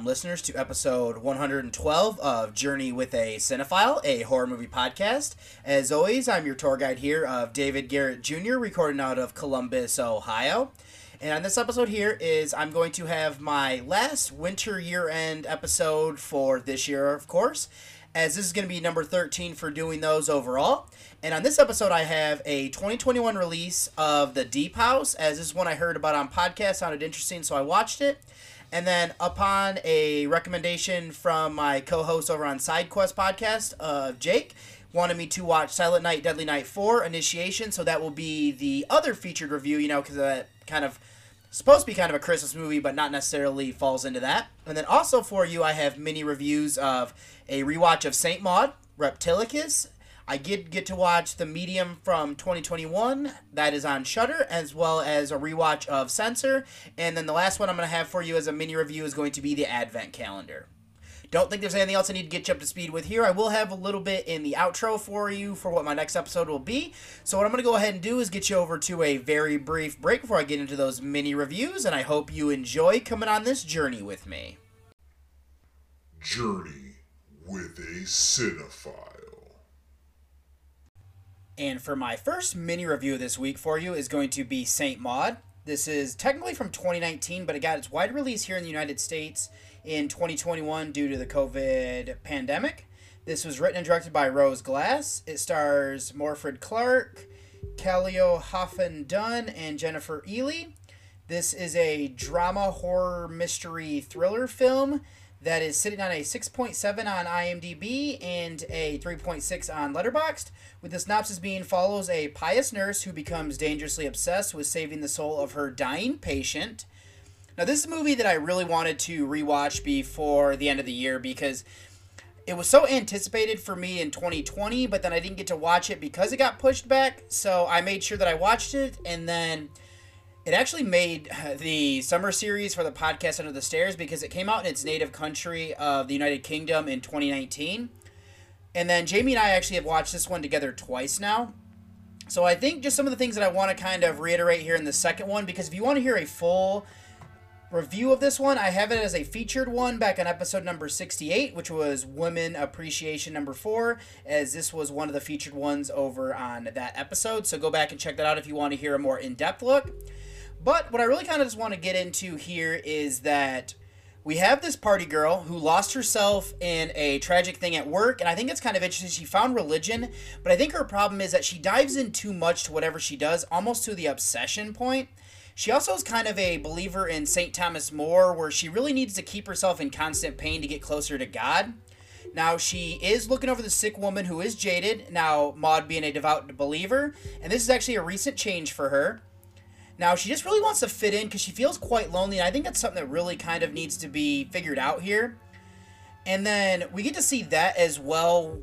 Welcome, listeners, to episode 112 of Journey with a Cinephile, a horror movie podcast. As always, I'm your tour guide here of David Garrett Jr., recording out of Columbus, Ohio. And on this episode here is I'm going to have my last winter year-end episode for this year, of course, as this is going to be number 13 for doing those overall. And on this episode, I have a 2021 release of The Deep House, as this is one I heard about on podcast, sounded interesting, so I watched it. And then, upon a recommendation from my co host over on SideQuest podcast, uh, Jake, wanted me to watch Silent Night, Deadly Night 4 Initiation. So that will be the other featured review, you know, because that kind of supposed to be kind of a Christmas movie, but not necessarily falls into that. And then also for you, I have mini reviews of a rewatch of Saint Maud, Reptilicus. I did get to watch The Medium from 2021. That is on Shudder, as well as a rewatch of Censor. And then the last one I'm going to have for you as a mini review is going to be the Advent Calendar. Don't think there's anything else I need to get you up to speed with here. I will have a little bit in the outro for you for what my next episode will be. So what I'm going to go ahead and do is get you over to a very brief break before I get into those mini reviews, and I hope you enjoy coming on this journey with me. Journey with a Cinephile. And for my first mini review this week for you is going to be Saint Maud. This is technically from 2019, but it got its wide release here in the United States in 2021 due to the COVID pandemic. This was written and directed by Rose Glass. It stars Morfydd Clark, Callio Hoffen Dunn, and Jennifer Ehle. This is a drama, horror, mystery, thriller film that is sitting on a 6.7 on IMDb and a 3.6 on Letterboxd. With the synopsis being follows a pious nurse who becomes dangerously obsessed with saving the soul of her dying patient. Now, this is a movie that I really wanted to rewatch before the end of the year because it was so anticipated for me in 2020, but then I didn't get to watch it because it got pushed back. So I made sure that I watched it, and then it actually made uh, the summer series for the podcast Under the Stairs because it came out in its native country of the United Kingdom in 2019. And then Jamie and I actually have watched this one together twice now. So I think just some of the things that I want to kind of reiterate here in the second one, because if you want to hear a full review of this one, I have it as a featured one back on episode number 68, which was Women Appreciation number 4, as this was one of the featured ones over on that episode. So go back and check that out if you want to hear a more in depth look. But what I really kind of just want to get into here is that we have this party girl who lost herself in a tragic thing at work, and I think it's kind of interesting. She found religion, but I think her problem is that she dives in too much to whatever she does, almost to the obsession point. She also is kind of a believer in St. Thomas More, where she really needs to keep herself in constant pain to get closer to God. Now, she is looking over the sick woman who is jaded, now, Maud being a devout believer, and this is actually a recent change for her. Now, she just really wants to fit in because she feels quite lonely, and I think that's something that really kind of needs to be figured out here. And then we get to see that as well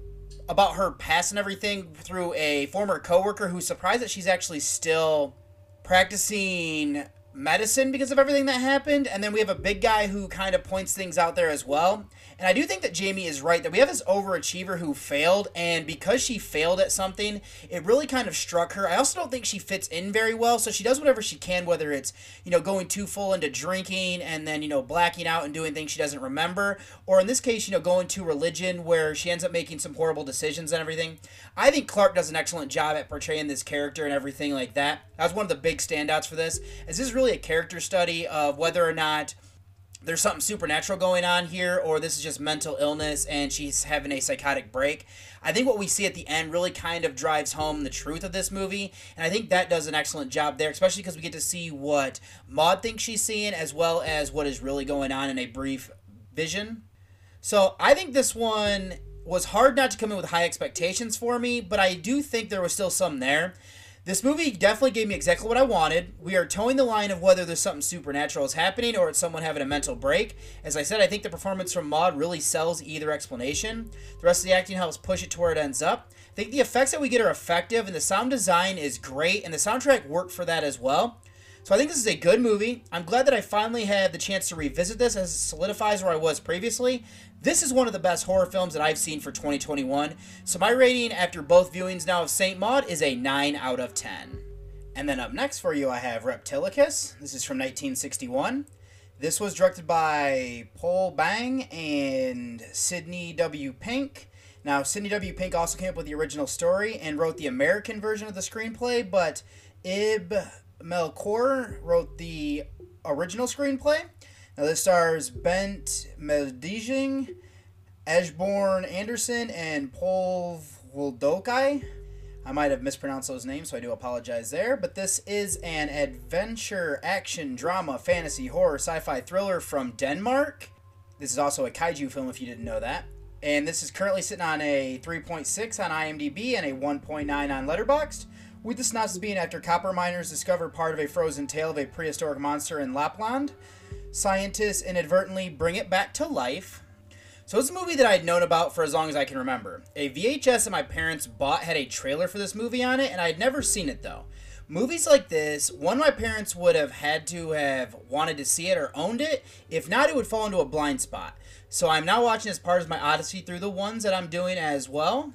about her past and everything through a former coworker who's surprised that she's actually still practicing medicine because of everything that happened. And then we have a big guy who kind of points things out there as well. And I do think that Jamie is right that we have this overachiever who failed, and because she failed at something, it really kind of struck her. I also don't think she fits in very well, so she does whatever she can, whether it's, you know, going too full into drinking and then, you know, blacking out and doing things she doesn't remember, or in this case, you know, going to religion where she ends up making some horrible decisions and everything. I think Clark does an excellent job at portraying this character and everything like that. That was one of the big standouts for this. Is this is really a character study of whether or not there's something supernatural going on here, or this is just mental illness and she's having a psychotic break. I think what we see at the end really kind of drives home the truth of this movie, and I think that does an excellent job there, especially because we get to see what Maud thinks she's seeing as well as what is really going on in a brief vision. So I think this one was hard not to come in with high expectations for me, but I do think there was still some there. This movie definitely gave me exactly what I wanted. We are towing the line of whether there's something supernatural is happening or it's someone having a mental break. As I said, I think the performance from Maud really sells either explanation. The rest of the acting helps push it to where it ends up. I think the effects that we get are effective, and the sound design is great, and the soundtrack worked for that as well. So I think this is a good movie. I'm glad that I finally had the chance to revisit this as it solidifies where I was previously. This is one of the best horror films that I've seen for 2021. So my rating after both viewings now of Saint Maud is a 9 out of 10. And then up next for you I have Reptilicus. This is from 1961. This was directed by Poul Bang and Sidney W. Pink. Now, Sidney W. Pink also came up with the original story and wrote the American version of the screenplay, but Ib Melchior wrote the original screenplay. Now this stars Bent Meldijing, Ashborn Anderson, and Paul Wildokai. I might have mispronounced those names, so I do apologize there. But this is an adventure, action, drama, fantasy, horror, sci fi thriller from Denmark. This is also a kaiju film, if you didn't know that. And this is currently sitting on a 3.6 on IMDb and a 1.9 on Letterboxd. With the synopsis being after copper miners discover part of a frozen tale of a prehistoric monster in Lapland, scientists inadvertently bring it back to life. So it's a movie that I'd known about for as long as I can remember. A VHS that my parents bought had a trailer for this movie on it, and I had never seen it though. Movies like this, one my parents would have had to have wanted to see it or owned it. If not, it would fall into a blind spot. So I'm now watching as part of my odyssey through the ones that I'm doing as well.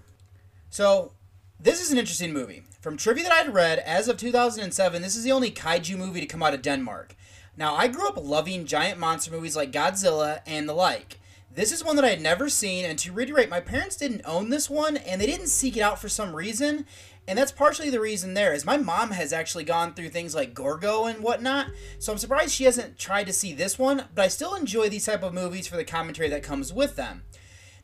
So this is an interesting movie. From trivia that I'd read, as of 2007, this is the only kaiju movie to come out of Denmark. Now, I grew up loving giant monster movies like Godzilla and the like. This is one that I had never seen, and to reiterate, my parents didn't own this one, and they didn't seek it out for some reason, and that's partially the reason there is my mom has actually gone through things like Gorgo and whatnot, so I'm surprised she hasn't tried to see this one, but I still enjoy these type of movies for the commentary that comes with them.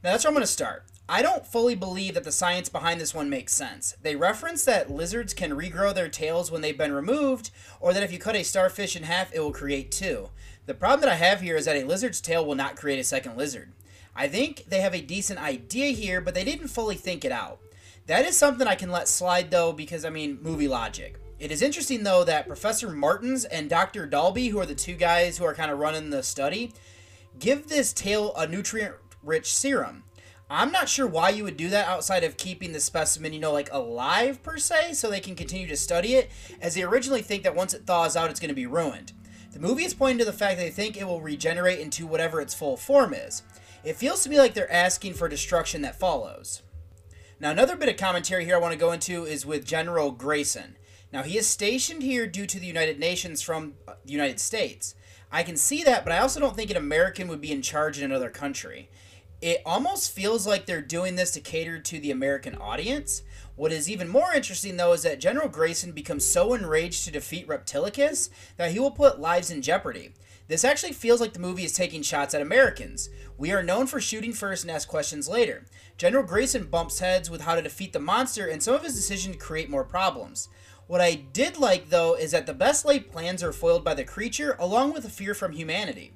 Now that's where I'm going to start. I don't fully believe that the science behind this one makes sense. They reference that lizards can regrow their tails when they've been removed, or that if you cut a starfish in half, it will create two. The problem that I have here is that a lizard's tail will not create a second lizard. I think they have a decent idea here, but they didn't fully think it out. That is something I can let slide though, because I mean, movie logic. It is interesting though that Professor Martins and Dr. Dalby, who are the two guys who are kind of running the study, give this tail a nutrient rich serum. I'm not sure why you would do that outside of keeping the specimen, you know, like alive per se, so they can continue to study it, as they originally think that once it thaws out, it's going to be ruined. The movie is pointing to the fact that they think it will regenerate into whatever its full form is. It feels to me like they're asking for destruction that follows. Now, another bit of commentary here I want to go into is with General Grayson. Now, he is stationed here due to the United Nations from uh, the United States. I can see that, but I also don't think an American would be in charge in another country it almost feels like they're doing this to cater to the American audience. What is even more interesting, though, is that General Grayson becomes so enraged to defeat Reptilicus that he will put lives in jeopardy. This actually feels like the movie is taking shots at Americans. We are known for shooting first and ask questions later. General Grayson bumps heads with how to defeat the monster and some of his decisions create more problems. What I did like, though, is that the best laid plans are foiled by the creature along with a fear from humanity.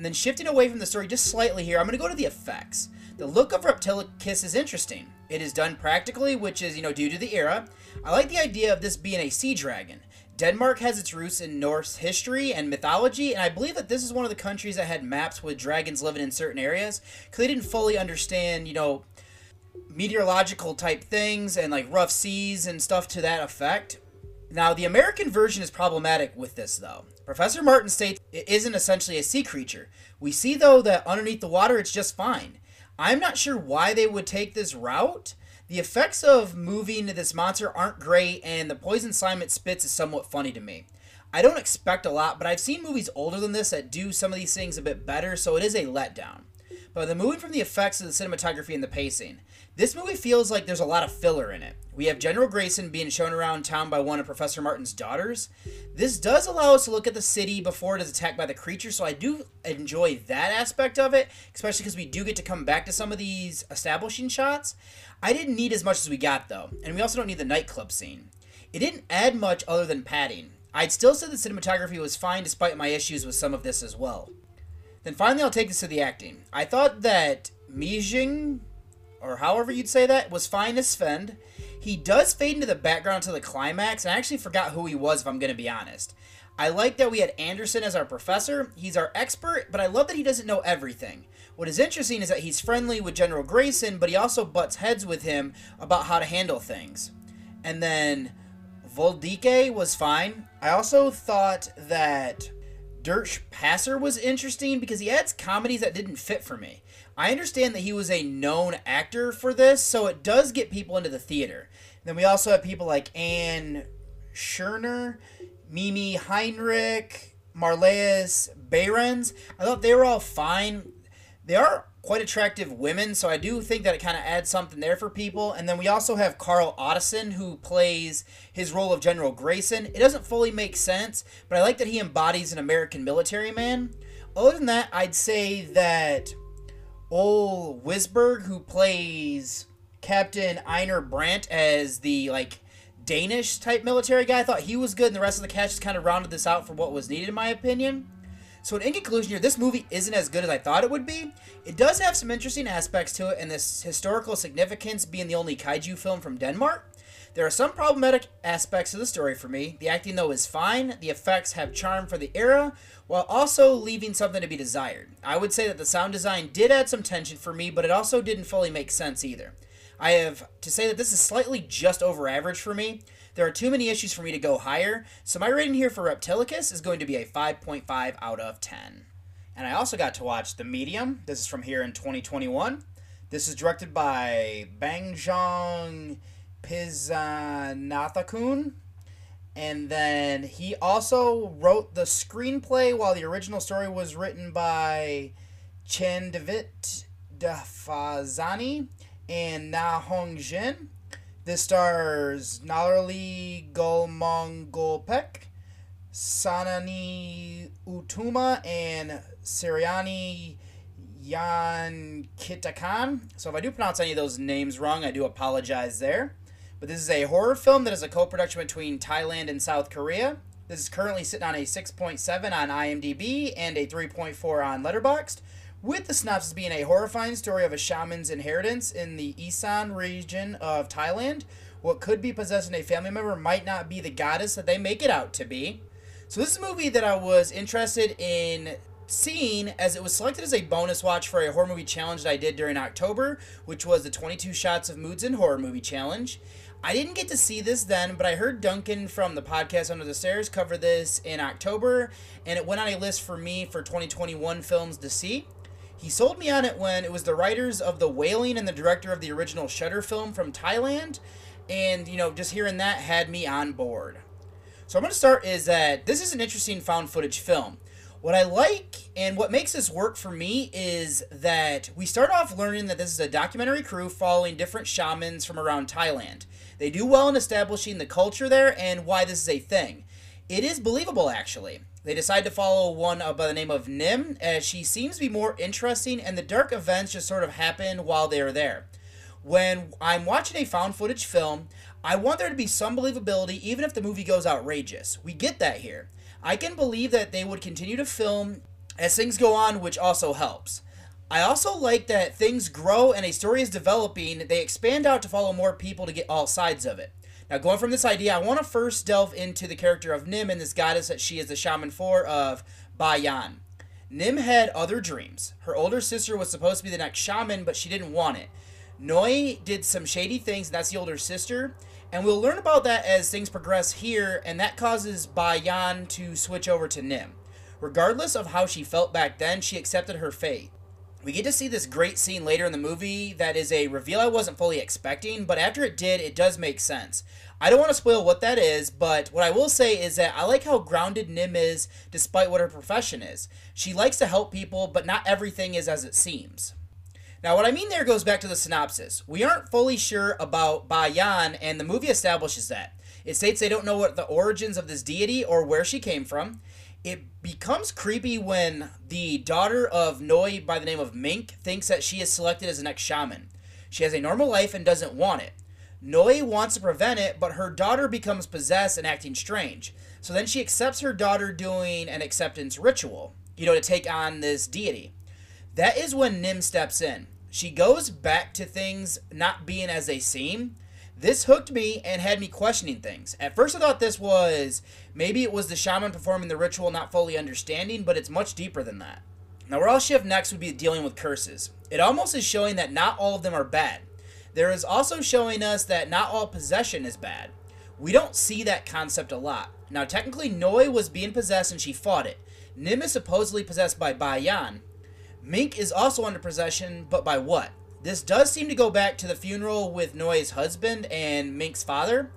And then shifting away from the story just slightly here, I'm going to go to the effects. The look of Reptilicus is interesting. It is done practically, which is, you know, due to the era. I like the idea of this being a sea dragon. Denmark has its roots in Norse history and mythology, and I believe that this is one of the countries that had maps with dragons living in certain areas because they didn't fully understand, you know, meteorological type things and like rough seas and stuff to that effect. Now, the American version is problematic with this, though. Professor Martin states it isn't essentially a sea creature. We see, though, that underneath the water it's just fine. I'm not sure why they would take this route. The effects of moving this monster aren't great, and the poison slime it spits is somewhat funny to me. I don't expect a lot, but I've seen movies older than this that do some of these things a bit better, so it is a letdown. But the moving from the effects to the cinematography and the pacing, this movie feels like there's a lot of filler in it. We have General Grayson being shown around town by one of Professor Martin's daughters. This does allow us to look at the city before it is attacked by the creature, so I do enjoy that aspect of it, especially because we do get to come back to some of these establishing shots. I didn't need as much as we got, though, and we also don't need the nightclub scene. It didn't add much other than padding. I'd still say the cinematography was fine despite my issues with some of this as well. Then finally, I'll take this to the acting. I thought that Mijing, or however you'd say that, was fine as Sven. He does fade into the background to the climax, and I actually forgot who he was, if I'm going to be honest. I like that we had Anderson as our professor. He's our expert, but I love that he doesn't know everything. What is interesting is that he's friendly with General Grayson, but he also butts heads with him about how to handle things. And then Voldike was fine. I also thought that Dirch Passer was interesting because he adds comedies that didn't fit for me. I understand that he was a known actor for this, so it does get people into the theater. Then we also have people like Anne Scherner, Mimi Heinrich, Marlies Behrens. I thought they were all fine. They are quite attractive women, so I do think that it kind of adds something there for people. And then we also have Carl Ottosen, who plays his role of General Grayson. It doesn't fully make sense, but I like that he embodies an American military man. Other than that, I'd say that Ole Wisborg, who plays Captain Einar Brandt as the like Danish type military guy, I thought he was good, and the rest of the cast just kind of rounded this out for what was needed, in my opinion. So, in conclusion, here, this movie isn't as good as I thought it would be. It does have some interesting aspects to it, and this historical significance being the only kaiju film from Denmark. There are some problematic aspects of the story for me. The acting, though, is fine. The effects have charm for the era, while also leaving something to be desired. I would say that the sound design did add some tension for me, but it also didn't fully make sense either. I have to say that this is slightly just over average for me. There are too many issues for me to go higher, so my rating here for Reptilicus is going to be a 5.5 out of 10. And I also got to watch The Medium. This is from here in 2021. This is directed by Bang Banjong Pisanthanakun. And then he also wrote the screenplay while the original story was written by Chandavit Dafazani and Na Hong Jin. This stars Nalali Gulmongolpek, Sanani Utuma, and Siriani Yan Kitakan. So if I do pronounce any of those names wrong, I do apologize there. But this is a horror film that is a co-production between Thailand and South Korea. This is currently sitting on a 6.7 on IMDb and a 3.4 on Letterboxd with the synopsis being a horrifying story of a shaman's inheritance in the Isan region of Thailand. What could be possessing a family member might not be the goddess that they make it out to be. So this is a movie that I was interested in seeing as it was selected as a bonus watch for a horror movie challenge that I did during October, which was the 22 Shots of Moods in Horror Movie Challenge. I didn't get to see this then, but I heard Duncan from the podcast Under the Stairs cover this in October, and it went on a list for me for 2021 films to see. He sold me on it when it was the writers of The Wailing and the director of the original Shutter film from Thailand. And, you know, just hearing that had me on board. So I'm going to start is that this is an interesting found footage film. What I like and what makes this work for me is that we start off learning that this is a documentary crew following different shamans from around Thailand. They do well in establishing the culture there and why this is a thing. It is believable, actually. They decide to follow one by the name of Nim, as she seems to be more interesting, and the dark events just sort of happen while they are there. When I'm watching a found footage film, I want there to be some believability, even if the movie goes outrageous. We get that here. I can believe that they would continue to film as things go on, which also helps. I also like that things grow and a story is developing, they expand out to follow more people to get all sides of it. Now, going from this idea, I want to first delve into the character of Nim and this goddess that she is the shaman for of Bayan. Nim had other dreams. Her older sister was supposed to be the next shaman, but she didn't want it. Noi did some shady things, and that's the older sister. And we'll learn about that as things progress here, and that causes Bayan to switch over to Nim. Regardless of how she felt back then, she accepted her fate. We get to see this great scene later in the movie that is a reveal I wasn't fully expecting, but after it did, it does make sense. I don't want to spoil what that is, but what I will say is that I like how grounded Nim is despite what her profession is. She likes to help people, but not everything is as it seems. Now, what I mean there goes back to the synopsis. We aren't fully sure about Bayan, and the movie establishes that. It states they don't know what the origins of this deity or where she came from. It becomes creepy when the daughter of Noi by the name of Mink thinks that she is selected as the next shaman. She has a normal life and doesn't want it. Noi wants to prevent it, but her daughter becomes possessed and acting strange. So then she accepts her daughter doing an acceptance ritual, you know, to take on this deity. That is when Nim steps in. She goes back to things not being as they seem. This hooked me and had me questioning things. At first, I thought this was maybe it was the shaman performing the ritual not fully understanding, but it's much deeper than that. Now, where I'll shift next would be dealing with curses. It almost is showing that not all of them are bad. There is also showing us that not all possession is bad. We don't see that concept a lot. Now, technically, Noi was being possessed and she fought it. Nim is supposedly possessed by Bayan. Mink is also under possession, but by what? This does seem to go back to the funeral with Noi's husband and Mink's father.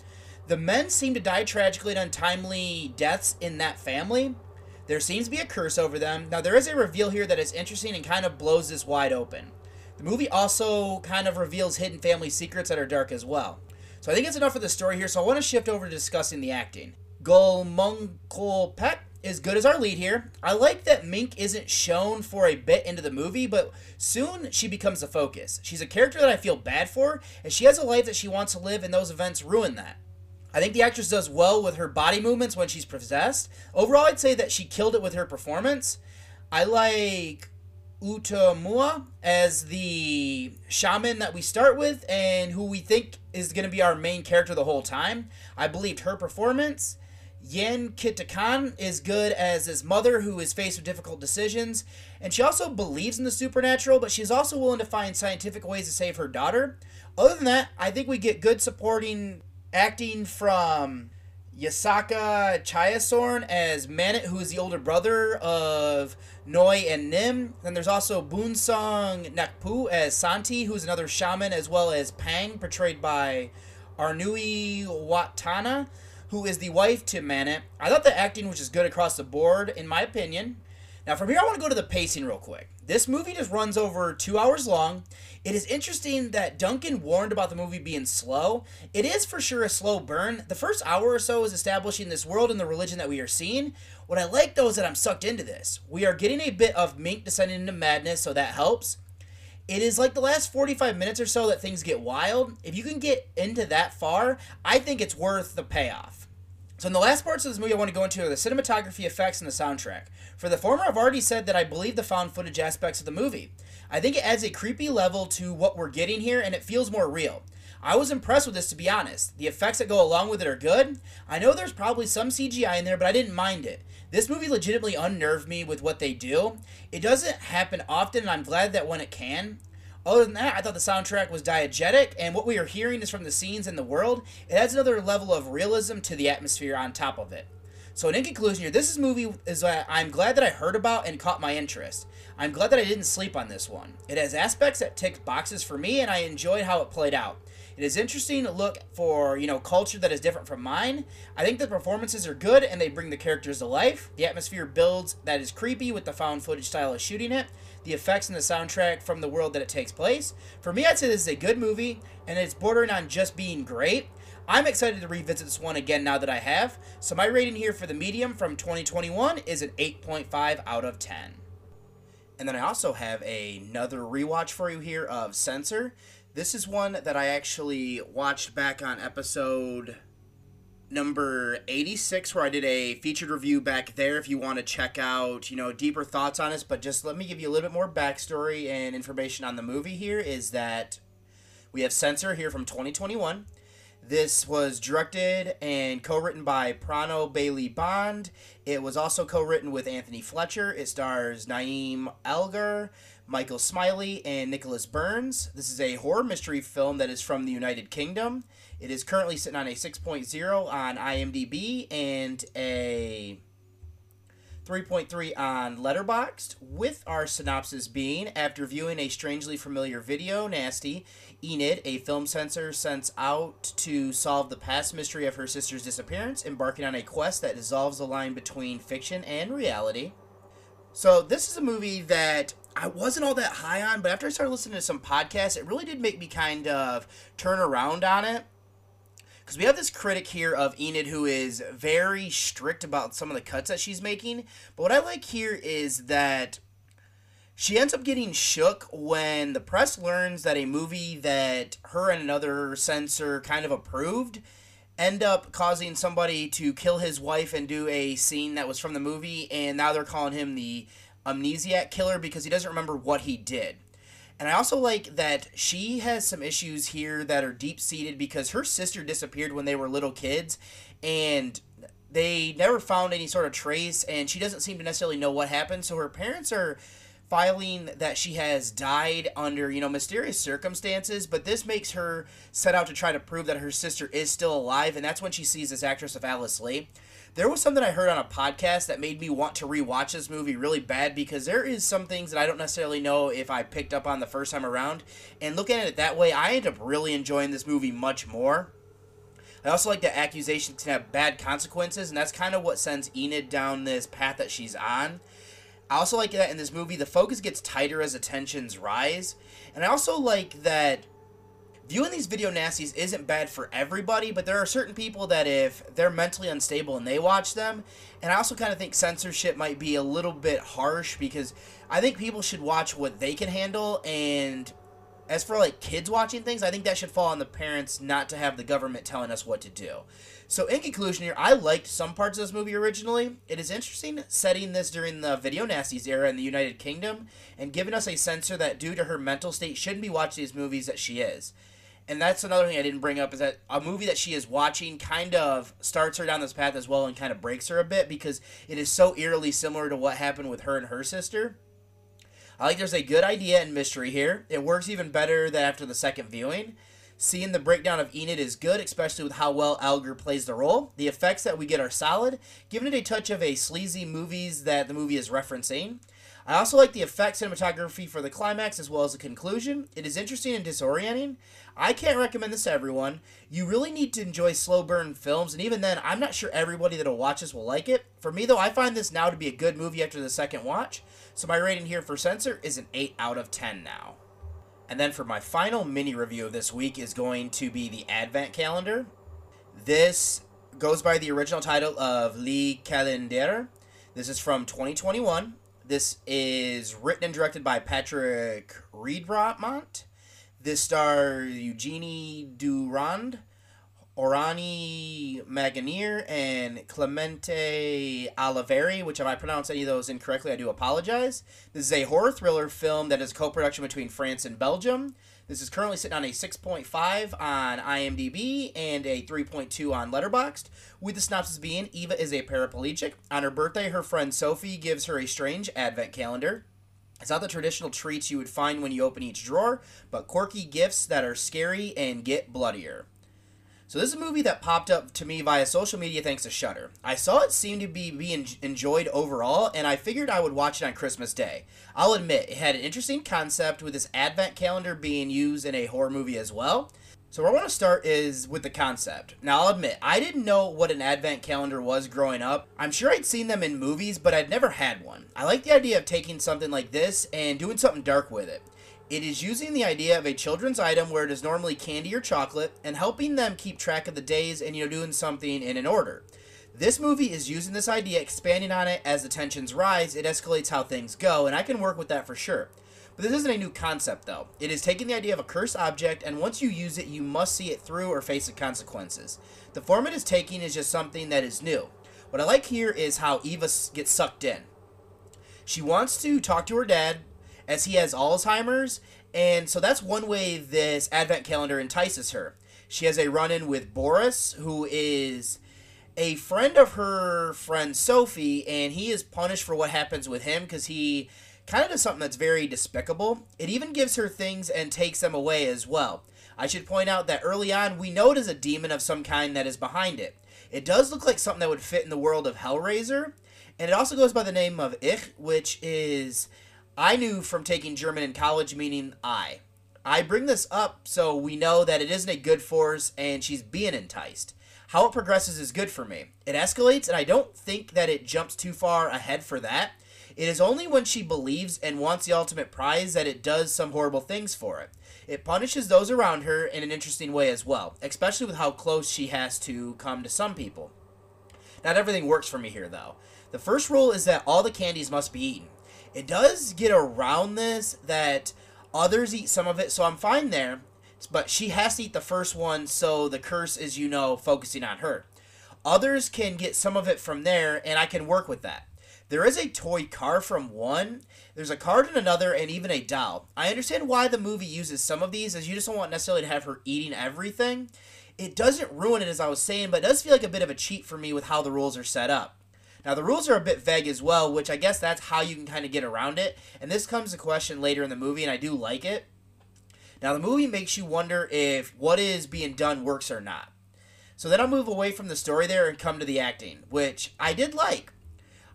The men seem to die tragically and untimely deaths in that family. There seems to be a curse over them. Now, there is a reveal here that is interesting and kind of blows this wide open. The movie also kind of reveals hidden family secrets that are dark as well. So I think it's enough for the story here, so I want to shift over to discussing the acting. Gul Mongkol Pek is good as our lead here. I like that Mink isn't shown for a bit into the movie, but soon she becomes the focus. She's a character that I feel bad for, and she has a life that she wants to live, and those events ruin that. I think the actress does well with her body movements when she's possessed. Overall, I'd say that she killed it with her performance. I like Utamua as the shaman that we start with and who we think is going to be our main character the whole time. I believed her performance. Yen Kitakan is good as his mother who is faced with difficult decisions, and she also believes in the supernatural, but she's also willing to find scientific ways to save her daughter. Other than that, I think we get good supporting acting from Yasaka Chaisorn as Manit, who is the older brother of Noi and Nim. Then there's also Boonsong Nakphoo as Santi, who's another shaman, as well as Pang, portrayed by Arnui Watana, who is the wife to Manit. I thought the acting was just good across the board, in my opinion. Now, from here, I want to go to the pacing real quick. This movie just runs over two hours long. It is interesting that Duncan warned about the movie being slow. It is for sure a slow burn. The first hour or so is establishing this world and the religion that we are seeing. What I like though is that I'm sucked into this. We are getting a bit of Mink descending into madness, so that helps. It is like the last 45 minutes or so that things get wild. If you can get into that far, I think it's worth the payoff. So, in the last parts of this movie, I want to go into the cinematography effects and the soundtrack. For the former, I've already said that I believe the found footage aspects of the movie. I think it adds a creepy level to what we're getting here, and it feels more real. I was impressed with this, to be honest. The effects that go along with it are good. I know there's probably some CGI in there, but I didn't mind it. This movie legitimately unnerved me with what they do. It doesn't happen often, and I'm glad that when it can. Other than that, I thought the soundtrack was diegetic, and what we are hearing is from the scenes in the world. It adds another level of realism to the atmosphere on top of it. So, in conclusion, here, this is movie is uh, I'm glad that I heard about and caught my interest. I'm glad that I didn't sleep on this one. It has aspects that tick boxes for me, and I enjoyed how it played out. It is interesting to look for, you know, culture that is different from mine. I think the performances are good and they bring the characters to life. The atmosphere builds that is creepy with the found footage style of shooting it. The effects and the soundtrack from the world that it takes place. For me, I'd say this is a good movie and it's bordering on just being great. I'm excited to revisit this one again now that I have. So my rating here for the medium from 2021 is an 8.5 out of 10. And then I also have another rewatch for you here of Censor. This is one that I actually watched back on episode number 86 where I did a featured review back there if you want to check out, you know, deeper thoughts on this, but just let me give you a little bit more backstory and information on the movie here is that we have Censor here from 2021. This was directed and co-written by Prano Bailey Bond. It was also co-written with Anthony Fletcher. It stars Naeem Elgar, Michael Smiley and Nicholas Burns. This is a horror mystery film that is from the United Kingdom. It is currently sitting on a 6.0 on IMDb and a 3.3 on Letterboxd, with our synopsis being after viewing a strangely familiar video, Nasty, Enid, a film censor, sends out to solve the past mystery of her sister's disappearance, embarking on a quest that dissolves the line between fiction and reality. So, this is a movie that I wasn't all that high on, but after I started listening to some podcasts, it really did make me kind of turn around on it because we have this critic here of Enid who is very strict about some of the cuts that she's making. But what I like here is that she ends up getting shook when the press learns that a movie that her and another censor kind of approved end up causing somebody to kill his wife and do a scene that was from the movie and now they're calling him the amnesiac killer because he doesn't remember what he did. And I also like that she has some issues here that are deep seated because her sister disappeared when they were little kids and they never found any sort of trace and she doesn't seem to necessarily know what happened. So her parents are filing that she has died under, you know, mysterious circumstances, but this makes her set out to try to prove that her sister is still alive and that's when she sees this actress of Alice Lee there was something I heard on a podcast that made me want to rewatch this movie really bad because there is some things that I don't necessarily know if I picked up on the first time around. And looking at it that way, I end up really enjoying this movie much more. I also like that accusations can have bad consequences, and that's kind of what sends Enid down this path that she's on. I also like that in this movie, the focus gets tighter as the tensions rise. And I also like that viewing these video nasties isn't bad for everybody, but there are certain people that if they're mentally unstable and they watch them, and I also kind of think censorship might be a little bit harsh because I think people should watch what they can handle and as for like kids watching things, I think that should fall on the parents not to have the government telling us what to do. So in conclusion here, I liked some parts of this movie originally. It is interesting setting this during the video nasties era in the United Kingdom and giving us a censor that due to her mental state shouldn't be watching these movies that she is and that's another thing I didn't bring up is that a movie that she is watching kind of starts her down this path as well and kind of breaks her a bit because it is so eerily similar to what happened with her and her sister. I like there's a good idea and mystery here. It works even better than after the second viewing. Seeing the breakdown of Enid is good, especially with how well Algar plays the role. The effects that we get are solid, giving it a touch of a sleazy movies that the movie is referencing. I also like the effect cinematography for the climax as well as the conclusion. It is interesting and disorienting. I can't recommend this to everyone. You really need to enjoy slow burn films, and even then, I'm not sure everybody that'll watch this will like it. For me, though, I find this now to be a good movie after the second watch, so my rating here for Censor is an 8 out of 10 now. And then for my final mini review of this week is going to be the Advent Calendar. This goes by the original title of Le Calendrier. This is from 2021. This is written and directed by Patrick Ridremont. This stars Eugenie Durand, Orani Maganier, and Clemente Olivieri, which if I pronounce any of those incorrectly, I do apologize. This is a horror thriller film that is a co-production between France and Belgium. This is currently sitting on a 6.5 on IMDb and a 3.2 on Letterboxd, with the synopsis being Eva is a paraplegic. On her birthday, her friend Sophie gives her a strange advent calendar. It's not the traditional treats you would find when you open each drawer, but quirky gifts that are scary and get bloodier. So this is a movie that popped up to me via social media thanks to Shudder. I saw it seemed to be being enjoyed overall, and I figured I would watch it on Christmas Day. I'll admit, it had an interesting concept with this advent calendar being used in a horror movie as well. So where I want to start is with the concept. Now I'll admit, I didn't know what an advent calendar was growing up. I'm sure I'd seen them in movies, but I'd never had one. I like the idea of taking something like this and doing something dark with it. It is using the idea of a children's item where it is normally candy or chocolate and helping them keep track of the days and you know doing something in an order. This movie is using this idea, expanding on it as the tensions rise, it escalates how things go, and I can work with that for sure. But this isn't a new concept though. It is taking the idea of a cursed object and once you use it, you must see it through or face the consequences. The form it is taking is just something that is new. What I like here is how Eva gets sucked in. She wants to talk to her dad, as he has Alzheimer's, and so that's one way this advent calendar entices her. She has a run in with Boris, who is a friend of her friend Sophie, and he is punished for what happens with him because he kind of does something that's very despicable. It even gives her things and takes them away as well. I should point out that early on, we know it is a demon of some kind that is behind it. It does look like something that would fit in the world of Hellraiser, and it also goes by the name of Ich, which is I knew from taking German in college, meaning I. I bring this up so we know that it isn't a good force and she's being enticed. How it progresses is good for me. It escalates, and I don't think that it jumps too far ahead for that. It is only when she believes and wants the ultimate prize that it does some horrible things for it. It punishes those around her in an interesting way as well, especially with how close she has to come to some people. Not everything works for me here, though. The first rule is that all the candies must be eaten. It does get around this that others eat some of it, so I'm fine there. But she has to eat the first one, so the curse is, you know, focusing on her. Others can get some of it from there, and I can work with that. There is a toy car from one. There's a card in another, and even a doll. I understand why the movie uses some of these, as you just don't want necessarily to have her eating everything. It doesn't ruin it, as I was saying, but it does feel like a bit of a cheat for me with how the rules are set up. Now, the rules are a bit vague as well, which I guess that's how you can kind of get around it. And this comes to question later in the movie, and I do like it. Now, the movie makes you wonder if what is being done works or not. So then I'll move away from the story there and come to the acting, which I did like.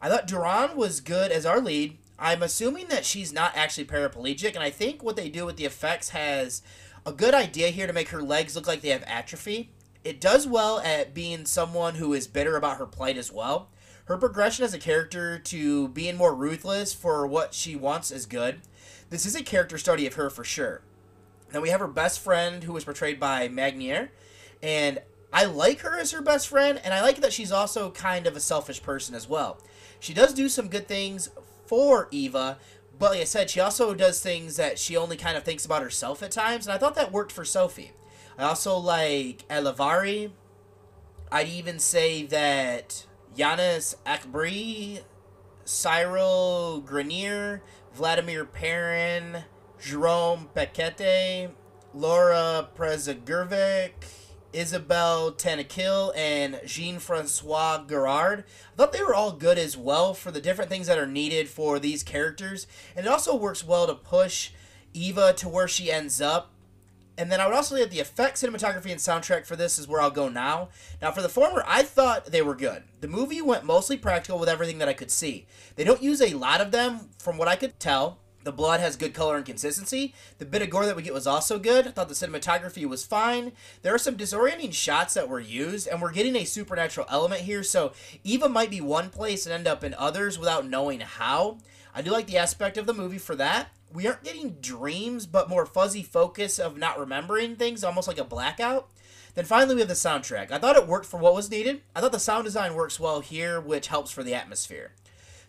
I thought Duran was good as our lead. I'm assuming that she's not actually paraplegic, and I think what they do with the effects has a good idea here to make her legs look like they have atrophy. It does well at being someone who is bitter about her plight as well. Her progression as a character to being more ruthless for what she wants is good. This is a character study of her for sure. Then we have her best friend, who was portrayed by Magnier, and I like her as her best friend, and I like that she's also kind of a selfish person as well. She does do some good things for Eva, but like I said, she also does things that she only kind of thinks about herself at times, and I thought that worked for Sophie. I also like Elavari. I'd even say that Yanis Akbri, Cyril Grenier, Vladimir Perrin, Jerome Paquette, Laura Prezagurvik, Isabel Tanakil, and Jean Francois Gerard. I thought they were all good as well for the different things that are needed for these characters. And it also works well to push Eva to where she ends up and then I would also say that the effects, cinematography, and soundtrack for this is where I'll go now. Now, for the former, I thought they were good. The movie went mostly practical with everything that I could see. They don't use a lot of them, from what I could tell. The blood has good color and consistency. The bit of gore that we get was also good. I thought the cinematography was fine. There are some disorienting shots that were used, and we're getting a supernatural element here, so Eva might be one place and end up in others without knowing how. I do like the aspect of the movie for that we aren't getting dreams, but more fuzzy focus of not remembering things, almost like a blackout. Then finally, we have the soundtrack. I thought it worked for what was needed. I thought the sound design works well here, which helps for the atmosphere.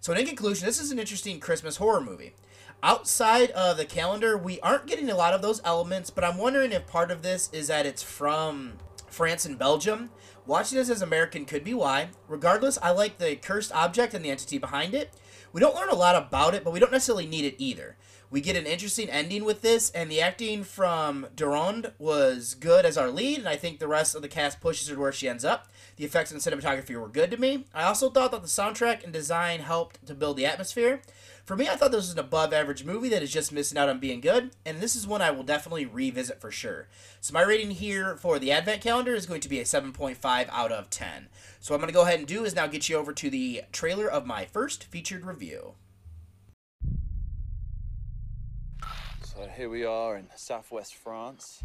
So, in conclusion, this is an interesting Christmas horror movie. Outside of the calendar, we aren't getting a lot of those elements, but I'm wondering if part of this is that it's from France and Belgium. Watching this as American could be why. Regardless, I like the cursed object and the entity behind it. We don't learn a lot about it, but we don't necessarily need it either. We get an interesting ending with this, and the acting from Durand was good as our lead, and I think the rest of the cast pushes her to where she ends up. The effects and cinematography were good to me. I also thought that the soundtrack and design helped to build the atmosphere. For me, I thought this was an above average movie that is just missing out on being good, and this is one I will definitely revisit for sure. So, my rating here for the Advent calendar is going to be a 7.5 out of 10. So, what I'm going to go ahead and do is now get you over to the trailer of my first featured review. So here we are in southwest France.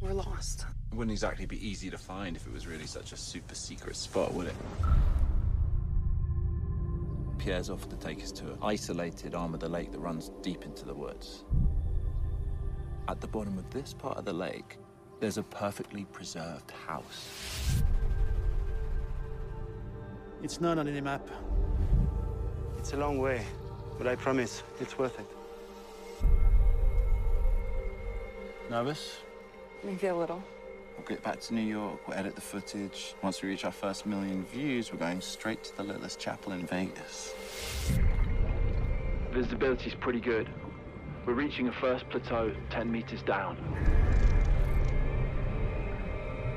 We're lost. It wouldn't exactly be easy to find if it was really such a super secret spot, would it? Pierre's offered to take us to an isolated arm of the lake that runs deep into the woods. At the bottom of this part of the lake, there's a perfectly preserved house. It's not on any map. It's a long way, but I promise it's worth it. Nervous? Maybe a little. We'll get back to New York, we'll edit the footage. Once we reach our first million views, we're going straight to the littlest chapel in Vegas. Visibility's pretty good. We're reaching a first plateau 10 meters down.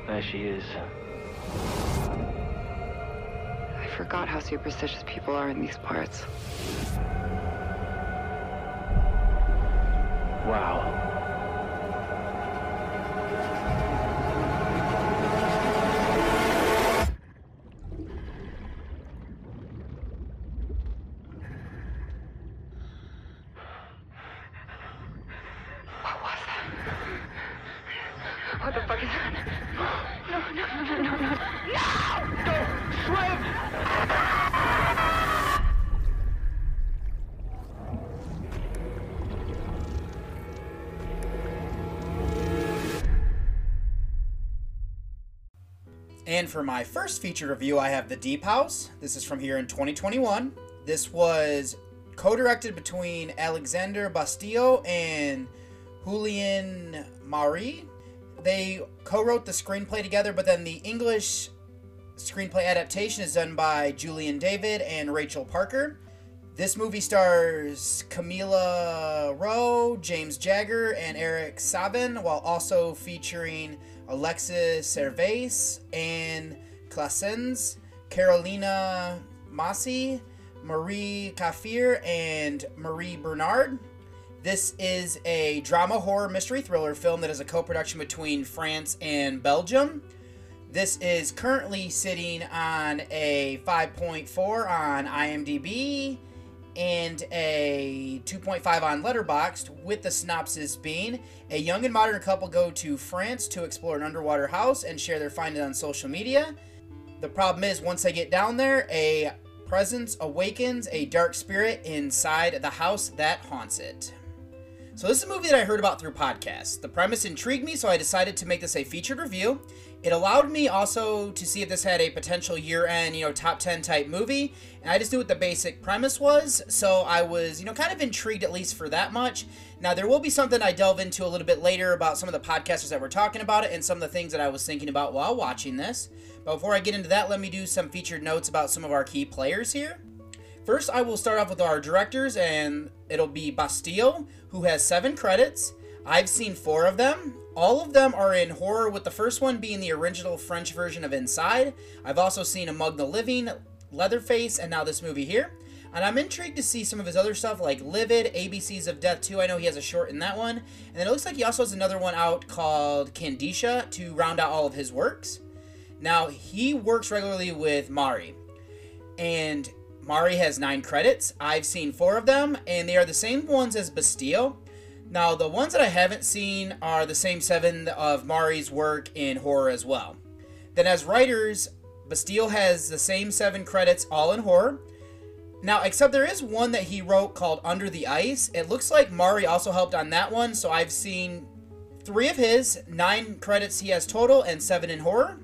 There she is. I forgot how superstitious people are in these parts. Wow. And for my first feature review, I have The Deep House. This is from here in 2021. This was co directed between Alexander Bustillo and Julian Marie. They co wrote the screenplay together, but then the English screenplay adaptation is done by Julian David and Rachel Parker. This movie stars Camille Rowe, James Jagger, and Eric Savin, while also featuring Alexis Servaes, Anne Claessens, Carolina Massi, Marie Kafir, and Marie Bernard. This is a drama horror mystery thriller film that is a co production between France and Belgium. This is currently sitting on a 5.4 on IMDb and a 2.5 on Letterboxd, with the synopsis being a young and modern couple go to France to explore an underwater house and share their findings on social media. The problem is, once they get down there, a presence awakens a dark spirit inside the house that haunts it. So this is a movie that I heard about through podcasts. The premise intrigued me, so I decided to make this a featured review. It allowed me also to see if this had a potential year-end, you know, top 10 type movie, and I just knew what the basic premise was, so I was, you know, kind of intrigued at least for that much. Now, there will be something I delve into a little bit later about some of the podcasters that were talking about it and some of the things that I was thinking about while watching this. But before I get into that, let me do some featured notes about some of our key players here. First, I will start off with our directors, and it'll be Bastille, who has seven credits. I've seen four of them. All of them are in horror, with the first one being the original French version of Inside. I've also seen Among the Living, Leatherface, and now this movie here. And I'm intrigued to see some of his other stuff like Livid, ABCs of Death 2. I know he has a short in that one. And then it looks like he also has another one out called Kandisha to round out all of his works. Now, he works regularly with Mari. And Mari has nine credits. I've seen four of them, and they are the same ones as Bastille. Now, the ones that I haven't seen are the same seven of Mari's work in horror as well. Then, as writers, Bastille has the same seven credits, all in horror. Now, except there is one that he wrote called Under the Ice. It looks like Mari also helped on that one, so I've seen three of his, nine credits he has total, and seven in horror.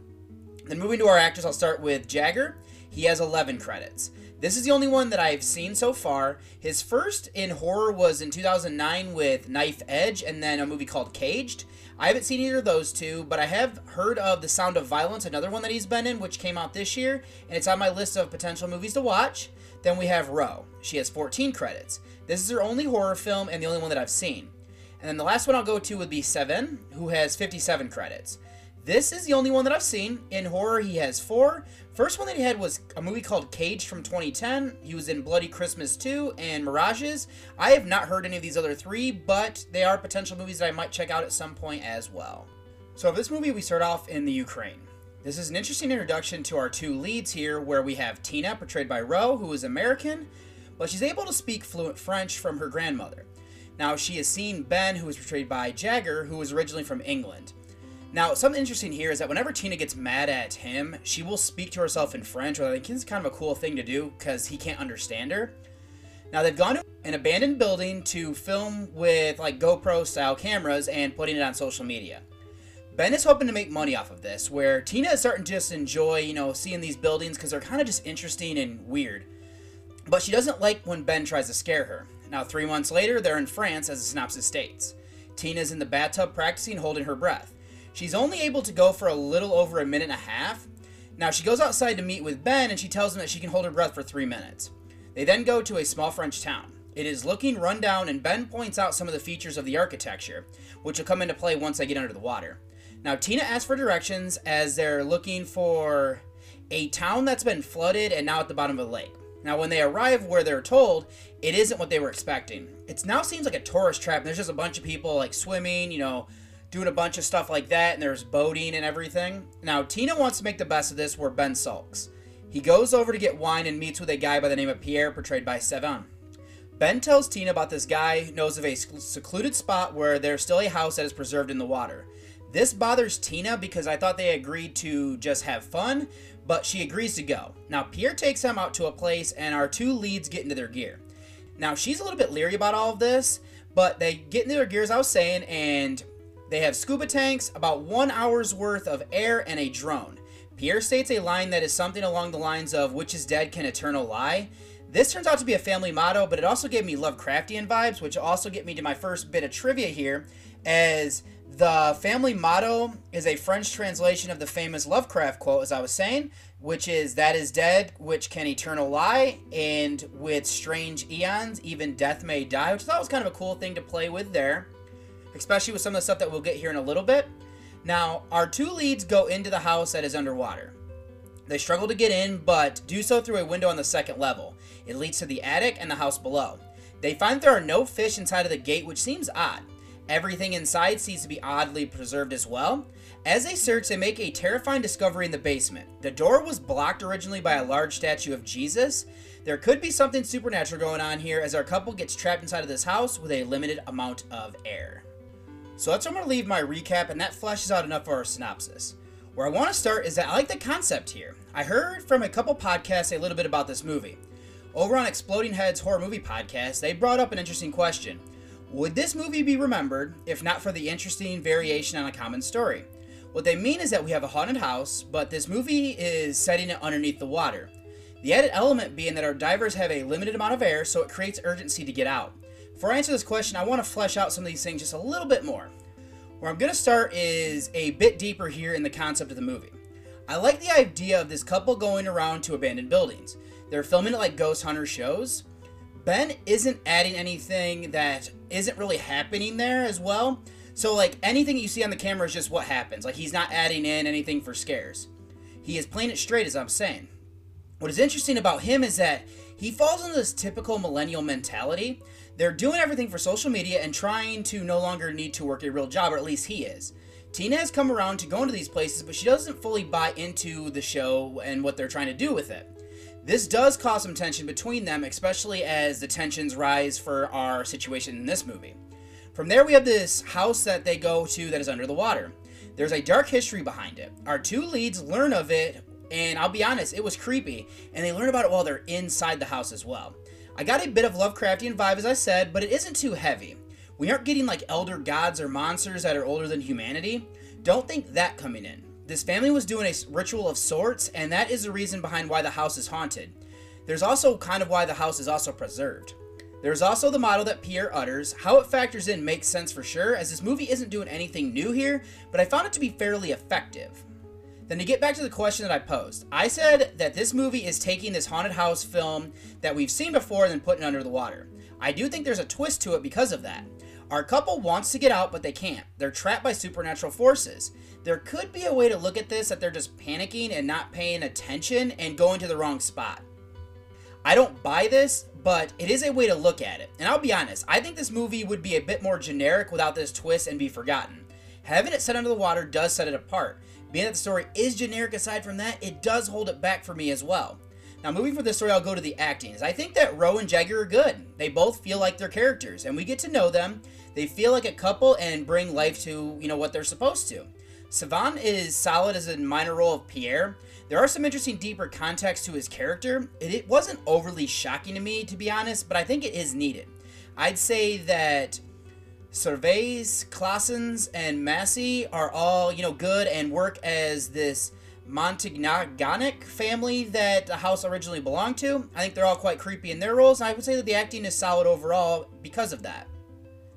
Then, moving to our actors, I'll start with Jagger. He has 11 credits. This is the only one that I've seen so far. His first in horror was in 2009 with Knife Edge and then a movie called Caged. I haven't seen either of those two, but I have heard of The Sound of Violence, another one that he's been in, which came out this year, and it's on my list of potential movies to watch. Then we have Rowe. She has 14 credits. This is her only horror film and the only one that I've seen. And then the last one I'll go to would be Savin, who has 57 credits. This is the only one that I've seen. In horror, he has four. First one that he had was a movie called Cage from 2010. He was in Bloody Christmas 2 and Mirages. I have not heard any of these other three, but they are potential movies that I might check out at some point as well. So, this movie, we start off in the Ukraine. This is an interesting introduction to our two leads here, where we have Tina, portrayed by Rowe, who is American, but she's able to speak fluent French from her grandmother. Now, she has seen Ben, who is portrayed by Jagger, who was originally from England. Now, something interesting here is that whenever Tina gets mad at him, she will speak to herself in French, which I think is kind of a cool thing to do because he can't understand her. Now, they've gone to an abandoned building to film with like GoPro style cameras and putting it on social media. Ben is hoping to make money off of this, where Tina is starting to just enjoy, you know, seeing these buildings because they're kind of just interesting and weird. But she doesn't like when Ben tries to scare her. Now, three months later, they're in France, as the synopsis states. Tina's in the bathtub practicing holding her breath. She's only able to go for a little over a minute and a half. Now, she goes outside to meet with Ben and she tells him that she can hold her breath for three minutes. They then go to a small French town. It is looking run down, and Ben points out some of the features of the architecture, which will come into play once they get under the water. Now, Tina asks for directions as they're looking for a town that's been flooded and now at the bottom of a lake. Now, when they arrive where they're told, it isn't what they were expecting. It now seems like a tourist trap, and there's just a bunch of people like swimming, you know, doing a bunch of stuff like that, and there's boating and everything. Now, Tina wants to make the best of this where Ben sulks. He goes over to get wine and meets with a guy by the name of Pierre, portrayed by Savin. Ben tells Tina about this guy who knows of a secluded spot where there's still a house that is preserved in the water. This bothers Tina because I thought they agreed to just have fun, but she agrees to go. Now, Pierre takes them out to a place, and our two leads get into their gear. Now, she's a little bit leery about all of this, but they get into their gear, as I was saying, and they have scuba tanks, about one hour's worth of air, and a drone. Pierre states a line that is something along the lines of, which is dead can eternal lie. This turns out to be a family motto, but it also gave me Lovecraftian vibes, which also get me to my first bit of trivia here, as the family motto is a French translation of the famous Lovecraft quote, as I was saying, which is "That is dead, which can eternal lie," and with strange eons, even death may die, which I thought was kind of a cool thing to play with there, especially with some of the stuff that we'll get here in a little bit. Now, our two leads go into the house that is underwater. They struggle to get in, but do so through a window on the second level. It leads to the attic and the house below. They find there are no fish inside of the gate, which seems odd. Everything inside seems to be oddly preserved as well. As they search, they make a terrifying discovery in the basement. The door was blocked originally by a large statue of Jesus. There could be something supernatural going on here as our couple gets trapped inside of this house with a limited amount of air. So that's where I'm going to leave my recap, and that fleshes out enough for our synopsis. Where I want to start is that I like the concept here. I heard from a couple podcasts a little bit about this movie. Over on Exploding Heads Horror Movie Podcast, they brought up an interesting question. Would this movie be remembered if not for the interesting variation on a common story? What they mean is that we have a haunted house, but this movie is setting it underneath the water. The added element being that our divers have a limited amount of air, so it creates urgency to get out. Before I answer this question, I want to flesh out some of these things just a little bit more. Where I'm going to start is a bit deeper here in the concept of the movie. I like the idea of this couple going around to abandoned buildings. They're filming it like ghost hunter shows, Ben isn't adding anything that isn't really happening there as well. So like anything you see on the camera is just what happens. Like he's not adding in anything for scares. He is playing it straight as I'm saying. What is interesting about him is that he falls into this typical millennial mentality. They're doing everything for social media and trying to no longer need to work a real job, or at least he is. Tina has come around to go into these places, but she doesn't fully buy into the show and what they're trying to do with it. This does cause some tension between them, especially as the tensions rise for our situation in this movie. From there, we have this house that they go to that is under the water. There's a dark history behind it. Our two leads learn of it, and I'll be honest, it was creepy, and they learn about it while they're inside the house as well. I got a bit of Lovecraftian vibe, as I said, but it isn't too heavy. We aren't getting like elder gods or monsters that are older than humanity. Don't think that coming in. This family was doing a ritual of sorts, and that is the reason behind why the house is haunted. There's also kind of why the house is also preserved. There's also the model that Pierre utters. How it factors in makes sense for sure, as this movie isn't doing anything new here, but I found it to be fairly effective. Then to get back to the question that I posed, I said that this movie is taking this haunted house film that we've seen before and then putting under the water. I do think there's a twist to it because of that. Our couple wants to get out, but they can't. They're trapped by supernatural forces. There could be a way to look at this that they're just panicking and not paying attention and going to the wrong spot. I don't buy this, but it is a way to look at it. And I'll be honest, I think this movie would be a bit more generic without this twist and be forgotten. Having it set under the water does set it apart. Being that the story is generic aside from that, it does hold it back for me as well. Now, moving for the story, I'll go to the acting. I think that Rowe and Jagger are good. They both feel like they're characters, and we get to know them. They feel like a couple and bring life to, you know, what they're supposed to. Savin is solid as a minor role of Pierre. There are some interesting deeper context to his character. It wasn't overly shocking to me, to be honest, but I think it is needed. I'd say that Servaes, Claessens, and Massey are all, you know, good and work as this Montagnanic family that the house originally belonged to. I think they're all quite creepy in their roles, and I would say that the acting is solid overall because of that.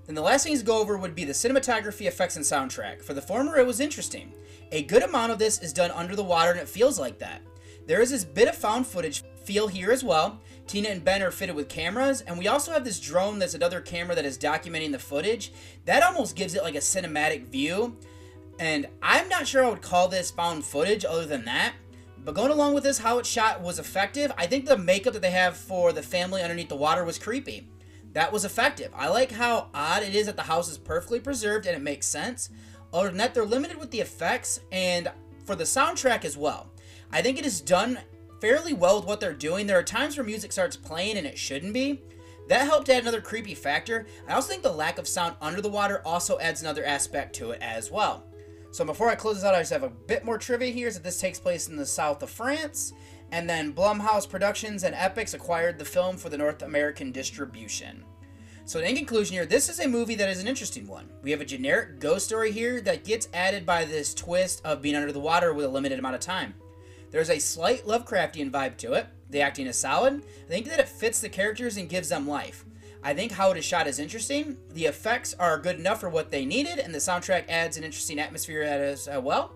Then the last things to go over would be the cinematography, effects, and soundtrack. For the former, it was interesting. A good amount of this is done under the water, and it feels like that. There is this bit of found footage feel here as well. Tina and Ben are fitted with cameras, and we also have this drone that's another camera that is documenting the footage. That almost gives it like a cinematic view. And I'm not sure I would call this found footage other than that. But going along with this, how it shot was effective. I think the makeup that they have for the family underneath the water was creepy. That was effective. I like how odd it is that the house is perfectly preserved and it makes sense. Other than that, they're limited with the effects and for the soundtrack as well. I think it is done fairly well with what they're doing. There are times where music starts playing and it shouldn't be. That helped add another creepy factor. I also think the lack of sound under the water also adds another aspect to it as well. So before I close this out, I just have a bit more trivia here. Is that this takes place in the south of France, and then Blumhouse Productions and Epix acquired the film for the North American distribution. So in conclusion here, this is a movie that is an interesting one. We have a generic ghost story here that gets added by this twist of being under the water with a limited amount of time. There's a slight Lovecraftian vibe to it. The acting is solid. I think that it fits the characters and gives them life. I think how it is shot is interesting. The effects are good enough for what they needed, and the soundtrack adds an interesting atmosphere as well.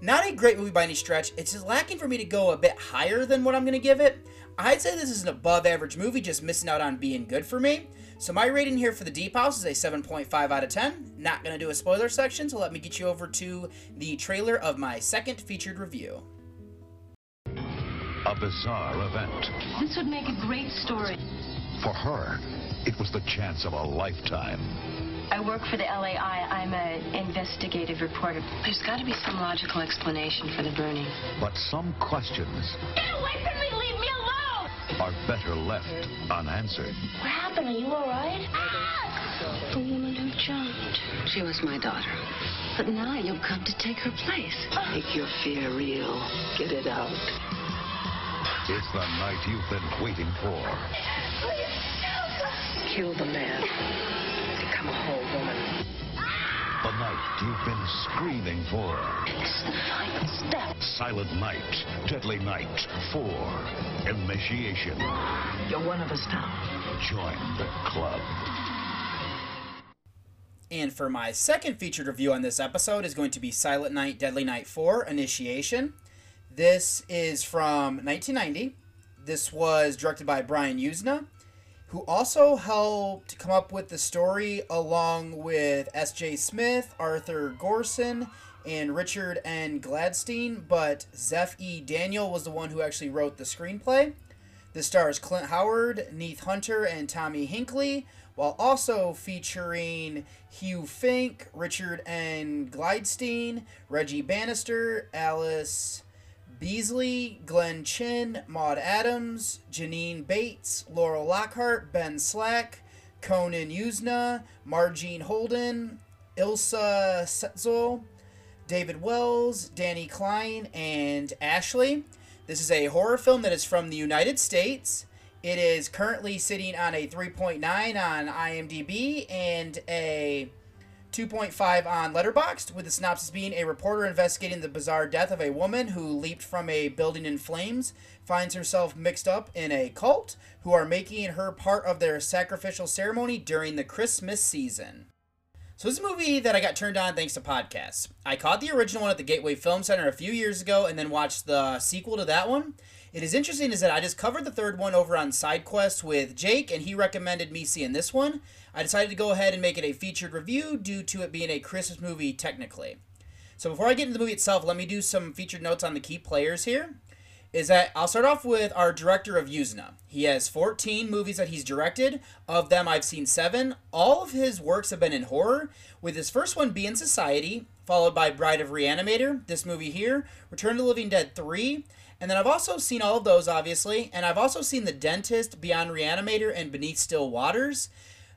Not a great movie by any stretch. It's lacking for me to go a bit higher than what I'm going to give it. I'd say this is an above average movie, just missing out on being good for me. So my rating here for The Deep House is a 7.5 out of 10. Not going to do a spoiler section, so let me get you over to the trailer of my second featured review. A bizarre event. This would make a great story. For her, it was the chance of a lifetime. I work for the LAI. I'm an investigative reporter. There's got to be some logical explanation for the burning. But some questions Get away from me! Leave me alone! are better left unanswered. What happened? Are you all right? Ah! The woman who jumped. She was my daughter. But now you've come to take her place. Make your fear real. Get it out. It's the night you've been waiting for. Kill the man. Become a whole woman. The night you've been screaming for. This is the final step. Silent Night, Deadly Night 4. Initiation. You're one of us now. Join the club. And for my second featured review on this episode is going to be Silent Night, Deadly Night 4 Initiation. This is from 1990. This was directed by Brian Yuzna, who also helped come up with the story along with S.J. Smith, Arthur Gorson, and Richard N. Gladstein, but Zeph E. Daniel was the one who actually wrote the screenplay. This stars Clint Howard, Neith Hunter, and Tommy Hinkley, while also featuring Hugh Fink, Richard N. Gladstein, Reggie Bannister, Allyce Beasley, Glenn Chin, Maud Adams, Janine Bates, Laurel Lockhart, Ben Slack, Conan Yuzna, Marjean Holden, Ilsa Setzel, David Wells, Danny Klein, and Ashley. This is a horror film that is from the United States. It is currently sitting on a 3.9 on IMDb and a 2.5 on Letterboxd, with the synopsis being a reporter investigating the bizarre death of a woman who leaped from a building in flames finds herself mixed up in a cult who are making her part of their sacrificial ceremony during the Christmas season. So this is a movie that I got turned on thanks to podcasts. I caught the original one at the Gateway Film Center a few years ago and then watched the sequel to that one. It is interesting is that I just covered the third one over on SideQuest with Jake and he recommended me seeing this one. I decided to go ahead and make it a featured review due to it being a Christmas movie technically. So before I get into the movie itself, let me do some featured notes on the key players here. Is that I'll start off with our director of Yuzna. He has 14 movies that he's directed. Of them, I've seen seven. All of his works have been in horror, with his first one being Society, followed by Bride of Reanimator, this movie here, Return of the Living Dead 3, and then I've also seen all of those, obviously, and I've also seen The Dentist, Beyond Reanimator, and Beneath Still Waters.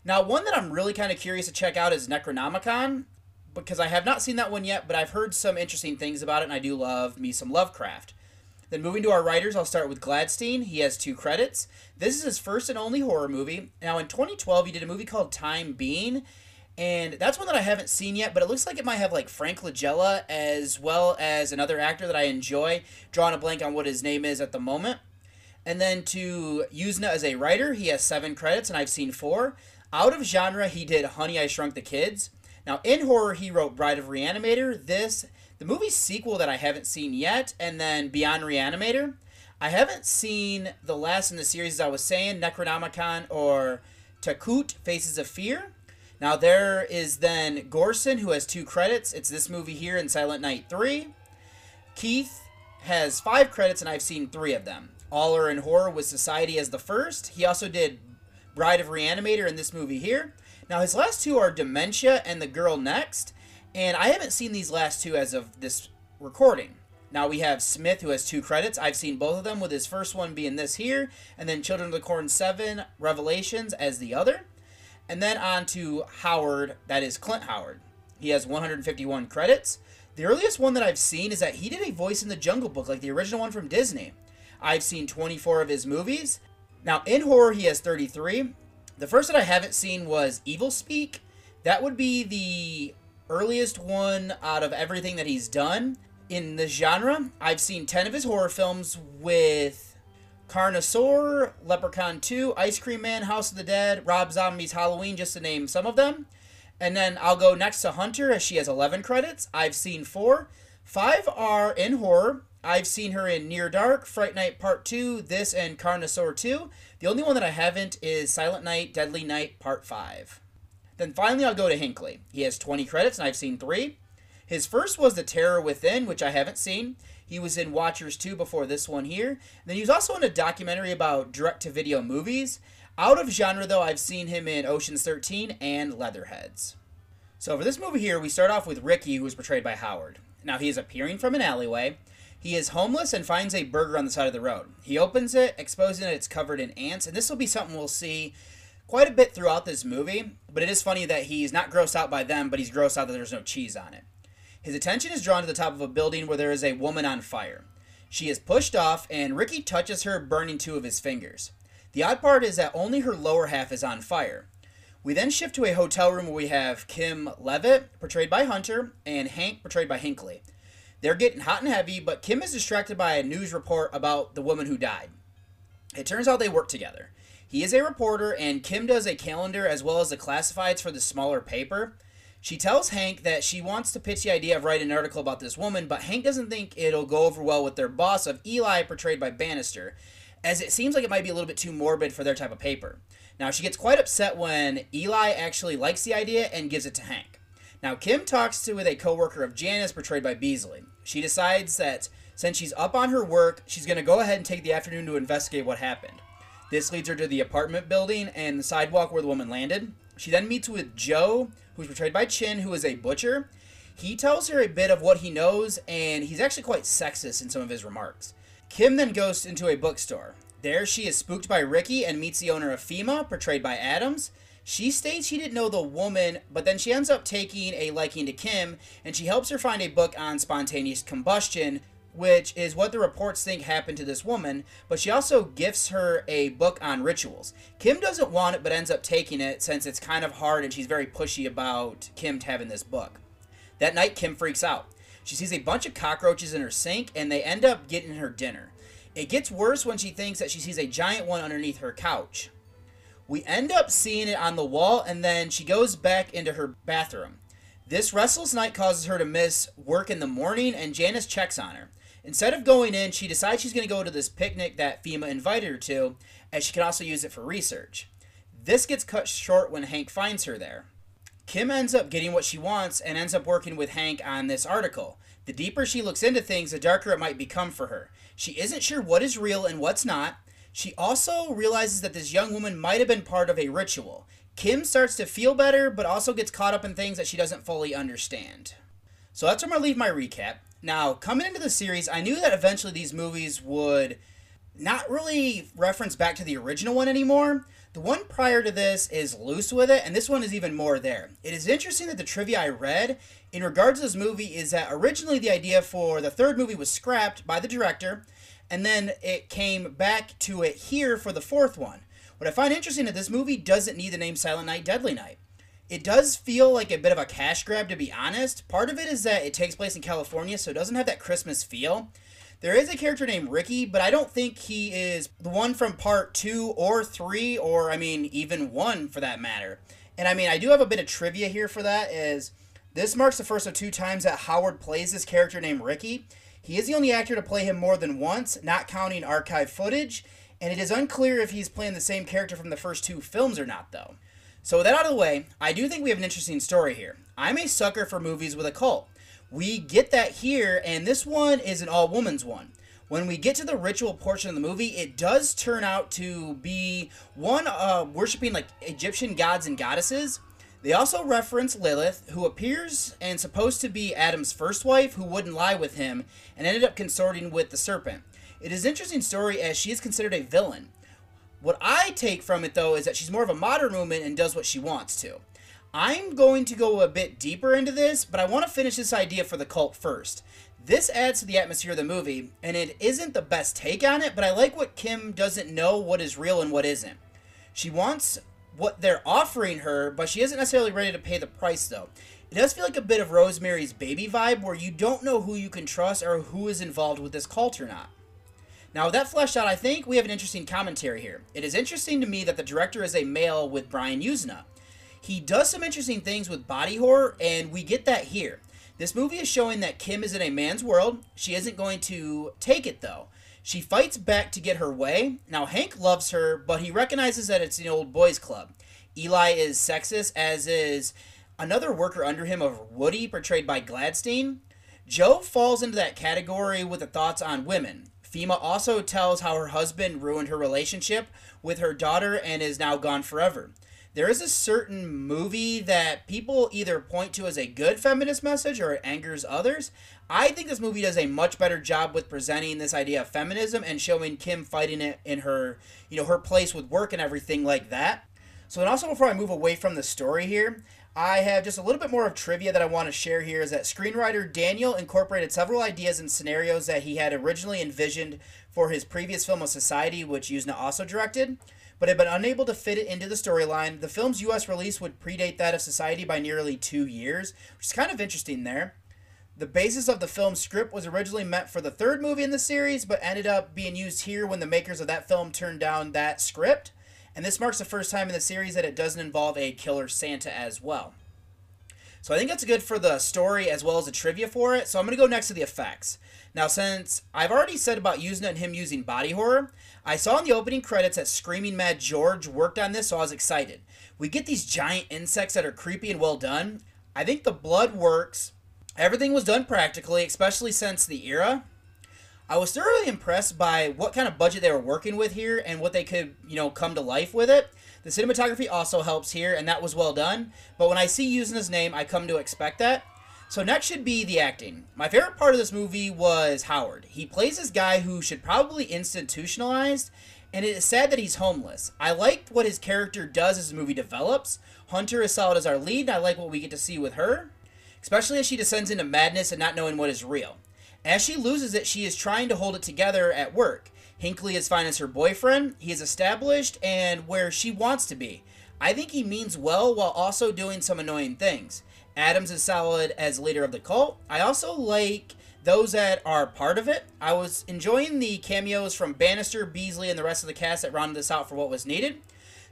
Now, one that I'm really kind of curious to check out is Necronomicon, because I have not seen that one yet, but I've heard some interesting things about it, and I do love me some Lovecraft. Then moving to our writers, I'll start with Gladstein. He has two credits. This is his first and only horror movie. Now, in 2012, he did a movie called Time Being, and that's one that I haven't seen yet, but it looks like it might have like Frank Langella as well as another actor that I enjoy. Drawing a blank on what his name is at the moment. And then to Yuzna as a writer, he has seven credits, and I've seen four. Out of genre, he did Honey, I Shrunk the Kids. Now, in horror, he wrote Bride of Reanimator, this, the movie sequel that I haven't seen yet, and then Beyond Reanimator. I haven't seen the last in the series, as I was saying, Necronomicon or Takut, Faces of Fear. Now, there is then Gorson, who has two credits. It's this movie here in Silent Night 3. Keith has five credits, and I've seen three of them. All are in horror with Society as the first. He also did Bride of Reanimator in this movie here. Now, his last two are Dementia and The Girl Next, and I haven't seen these last two as of this recording. Now we have Smith, who has two credits. I've seen both of them, with his first one being this here, and then Children of the Corn 7 Revelations as the other. And then on to Howard, that is Clint Howard. He has 151 credits. The earliest one that I've seen is that he did a voice in the Jungle Book, like the original one from Disney. I've seen 24 of his movies. Now, in horror, he has 33. The first that I haven't seen was Evil Speak. That would be the earliest one out of everything that he's done. In the genre, I've seen 10 of his horror films with Carnosaur, Leprechaun 2, Ice Cream Man, House of the Dead, Rob Zombie's Halloween, just to name some of them. And then I'll go next to Hunter, as she has 11 credits. I've seen four. Five are in horror. I've seen her in Near Dark, Fright Night Part 2, this, and Carnosaur 2. The only one that I haven't is Silent Night, Deadly Night Part 5. Then finally, I'll go to Hinkley. He has 20 credits, and I've seen three. His first was The Terror Within, which I haven't seen. He was in Watchers 2 before this one here. And then he was also in a documentary about direct to video movies. Out of genre, though, I've seen him in Ocean's 13 and Leatherheads. So for this movie here, we start off with Ricky, who is portrayed by Howard. Now, he is appearing from an alleyway. He is homeless and finds a burger on the side of the road. He opens it, exposing that it's covered in ants, and this will be something we'll see quite a bit throughout this movie. But it is funny that he's not grossed out by them, but he's grossed out that there's no cheese on it. His attention is drawn to the top of a building where there is a woman on fire. She is pushed off, and Ricky touches her, burning two of his fingers. The odd part is that only her lower half is on fire. We then shift to a hotel room where we have Kim Levitt, portrayed by Hunter, and Hank, portrayed by Hinkley. They're getting hot and heavy, but Kim is distracted by a news report about the woman who died. It turns out they work together. He is a reporter, and Kim does a calendar as well as the classifieds for the smaller paper. She tells Hank that she wants to pitch the idea of writing an article about this woman, but Hank doesn't think it'll go over well with their boss of Eli, portrayed by Bannister, as it seems like it might be a little bit too morbid for their type of paper. Now, she gets quite upset when Eli actually likes the idea and gives it to Hank. Now, Kim talks to with a coworker of Janice, portrayed by Beasley. She decides that since she's up on her work, she's going to go ahead and take the afternoon to investigate what happened. This leads her to the apartment building and the sidewalk where the woman landed. She then meets with Joe, who's portrayed by Chin, who is a butcher. He tells her a bit of what he knows, and he's actually quite sexist in some of his remarks. Kim then goes into a bookstore. There, she is spooked by Ricky and meets the owner of Fima, portrayed by Adams. She states she didn't know the woman, but then she ends up taking a liking to Kim, and she helps her find a book on spontaneous combustion, which is what the reports think happened to this woman, but she also gifts her a book on rituals. Kim doesn't want it, but ends up taking it since it's kind of hard and she's very pushy about Kim having this book. That night, Kim freaks out. She sees a bunch of cockroaches in her sink, and they end up getting her dinner. It gets worse when she thinks that she sees a giant one underneath her couch. We end up seeing it on the wall, and then she goes back into her bathroom. This restless night causes her to miss work in the morning, and Janice checks on her. Instead of going in, she decides she's going to go to this picnic that Fima invited her to, as she can also use it for research. This gets cut short when Hank finds her there. Kim ends up getting what she wants and ends up working with Hank on this article. The deeper she looks into things, the darker it might become for her. She isn't sure what is real and what's not. She also realizes that this young woman might have been part of a ritual. Kim starts to feel better, but also gets caught up in things that she doesn't fully understand. So that's where I'm going to leave my recap. Now, coming into the series, I knew that eventually these movies would not really reference back to the original one anymore. The one prior to this is loose with it, and this one is even more there. It is interesting that the trivia I read in regards to this movie is that originally the idea for the third movie was scrapped by the director, and then it came back to it here for the fourth one. What I find interesting is this movie doesn't need the name Silent Night, Deadly Night. It does feel like a bit of a cash grab, to be honest. Part of it is that it takes place in California, so it doesn't have that Christmas feel. There is a character named Ricky, but I don't think he is the one from part two or three, or I mean, even one for that matter. And I mean, I do have a bit of trivia here for that. Is this marks the first of two times that Howard plays this character named Ricky. He is the only actor to play him more than once, not counting archive footage, and it is unclear if he's playing the same character from the first two films or not, though. So with that out of the way, I do think we have an interesting story here. I'm a sucker for movies with a cult. We get that here, and this one is an all woman's one. When we get to the ritual portion of the movie, it does turn out to be one uh, worshiping like Egyptian gods and goddesses. They also reference Lilith, who appears and supposed to be Adam's first wife, who wouldn't lie with him and ended up consorting with the serpent. It is an interesting story as she is considered a villain. What I take from it though is that she's more of a modern woman and does what she wants to. I'm going to go a bit deeper into this, but I want to finish this idea for the cult first. This adds to the atmosphere of the movie, and it isn't the best take on it, but I like what Kim doesn't know what is real and what isn't. She wants what they're offering her, but she isn't necessarily ready to pay the price though. It does feel like a bit of Rosemary's Baby vibe where you don't know who you can trust or who is involved with this cult or not. Now, with that fleshed out, I think we have an interesting commentary here. It is interesting to me that the director is a male with Brian Yuzna. He does some interesting things with body horror, and we get that here. This movie is showing that Kim is in a man's world. She isn't going to take it, though. She fights back to get her way. Now, Hank loves her, but he recognizes that it's an old boys' club. Eli is sexist, as is another worker under him of Woody, portrayed by Gladstein. Joe falls into that category with the thoughts on women. Fima also tells how her husband ruined her relationship with her daughter and is now gone forever. There is a certain movie that people either point to as a good feminist message or it angers others. I think this movie does a much better job with presenting this idea of feminism and showing Kim fighting it in her, you know, her place with work and everything like that. So, and also before I move away from the story here, I have just a little bit more of trivia that I want to share here is that screenwriter Daniel incorporated several ideas and scenarios that he had originally envisioned for his previous film of Society, which Yuzna also directed, but had been unable to fit it into the storyline. The film's US release would predate that of Society by nearly two years, which is kind of interesting there. The basis of the film's script was originally meant for the third movie in the series, but ended up being used here when the makers of that film turned down that script and this marks the first time in the series that it doesn't involve a killer Santa as well. So I think that's good for the story as well as the trivia for it. So I'm going to go next to the effects. Now, since I've already said about it and him using body horror, I saw in the opening credits that Screaming Mad George worked on this, so I was excited. We get these giant insects that are creepy and well done. I think the blood works. Everything was done practically, especially since the era. I was thoroughly impressed by what kind of budget they were working with here and what they could, you know, come to life with it. The cinematography also helps here, and that was well done. But when I see his name, I come to expect that. So next should be the acting. My favorite part of this movie was Howard. He plays this guy who should probably institutionalized, and it is sad that he's homeless. I liked what his character does as the movie develops. Hunter is solid as our lead, and I like what we get to see with her, especially as she descends into madness and not knowing what is real. As she loses it, she is trying to hold it together at work. Hinkley is fine as her boyfriend. He is established and where she wants to be. I think he means well while also doing some annoying things. Adams is solid as leader of the cult. I also like those that are part of it. I was enjoying the cameos from Bannister, Beasley, and the rest of the cast that rounded this out for what was needed.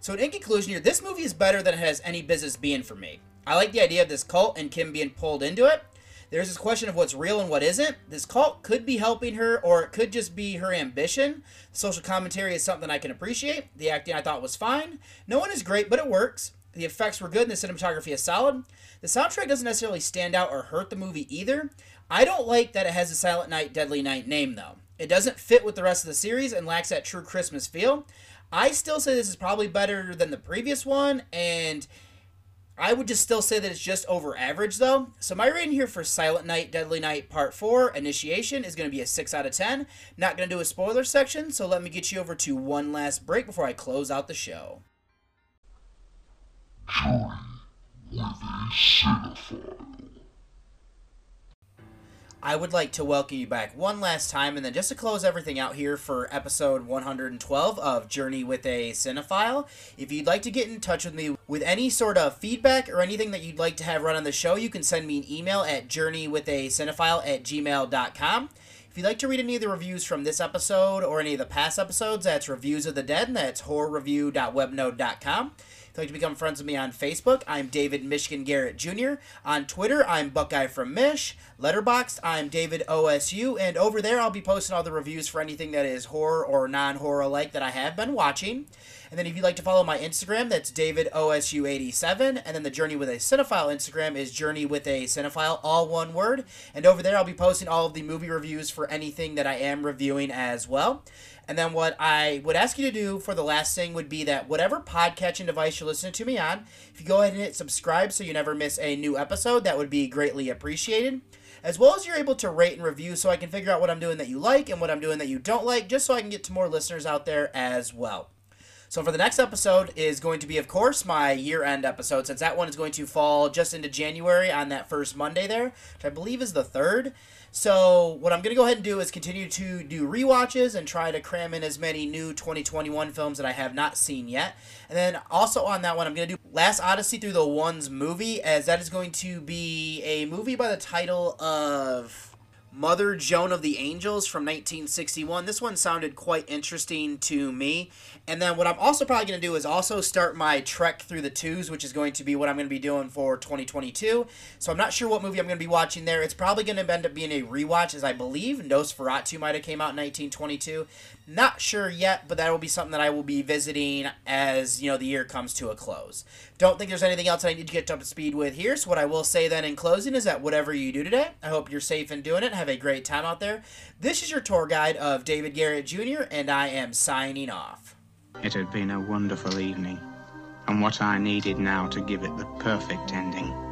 So, in conclusion, here, this movie is better than it has any business being for me. I like the idea of this cult and Kim being pulled into it. There's this question of what's real and what isn't. This cult could be helping her, or it could just be her ambition. social commentary is something I can appreciate. The acting I thought was fine. No one is great, but it works. The effects were good and the cinematography is solid. The soundtrack doesn't necessarily stand out or hurt the movie either. I don't like that it has a Silent Night, Deadly Night name, though. It doesn't fit with the rest of the series and lacks that true Christmas feel. I still say this is probably better than the previous one, and I would just still say that it's just over average though. So my rating here for Silent Night, Deadly Night Part 4, Initiation, is going to be a 6 out of 10. Not going to do a spoiler section, so let me get you over to one last break before I close out the show. I would like to welcome you back one last time, and then just to close everything out here for episode 112 of Journey with a Cinephile. If you'd like to get in touch with me with any sort of feedback or anything that you'd like to have run on the show, you can send me an email at journeywithacinephile at gmail.com. If you'd like to read any of the reviews from this episode or any of the past episodes, that's Reviews of the Dead, and that's horrorreview.webnode.com. If you'd like to become friends with me on Facebook, I'm David Michigan Garrett Jr. On Twitter, I'm Buckeye from Mich. Letterboxd, I'm David OSU, and over there I'll be posting all the reviews for anything that is horror or non-horror alike that I have been watching. And then if you'd like to follow my Instagram, that's David OSU87. And then the Journey with a Cinephile Instagram is Journey with a Cinephile, all one word. And over there, I'll be posting all of the movie reviews for anything that I am reviewing as well. And then what I would ask you to do for the last thing would be that whatever podcatching device you're listening to me on, if you go ahead and hit subscribe so you never miss a new episode, that would be greatly appreciated. As well as you're able to rate and review so I can figure out what I'm doing that you like and what I'm doing that you don't like, just so I can get to more listeners out there as well. So for the next episode is going to be, of course, my year-end episode, since that one is going to fall just into January on that first Monday there, which I believe is the third. So what I'm going to go ahead and do is continue to do re-watches and try to cram in as many new 2021 films that I have not seen yet. And then also on that one, I'm going to do Last Odyssey Through the Ones movie, as that is going to be a movie by the title of Mother Joan of the Angels from 1961. This one sounded quite interesting to me. And then what I'm also probably going to do is also start my trek through the twos, which is going to be what I'm going to be doing for 2022. So I'm not sure what movie I'm going to be watching there. It's probably going to end up being a rewatch, as I believe Nosferatu might have came out in 1922. Not sure yet, but that will be something that I will be visiting as you know the year comes to a close. Don't think there's anything else I need to get up to speed with here. So what I will say then in closing is that whatever you do today, I hope you're safe in doing it. Have a great time out there. This is your tour guide of David Garrett Jr. and I am signing off. It had been a wonderful evening, and what I needed now to give it the perfect ending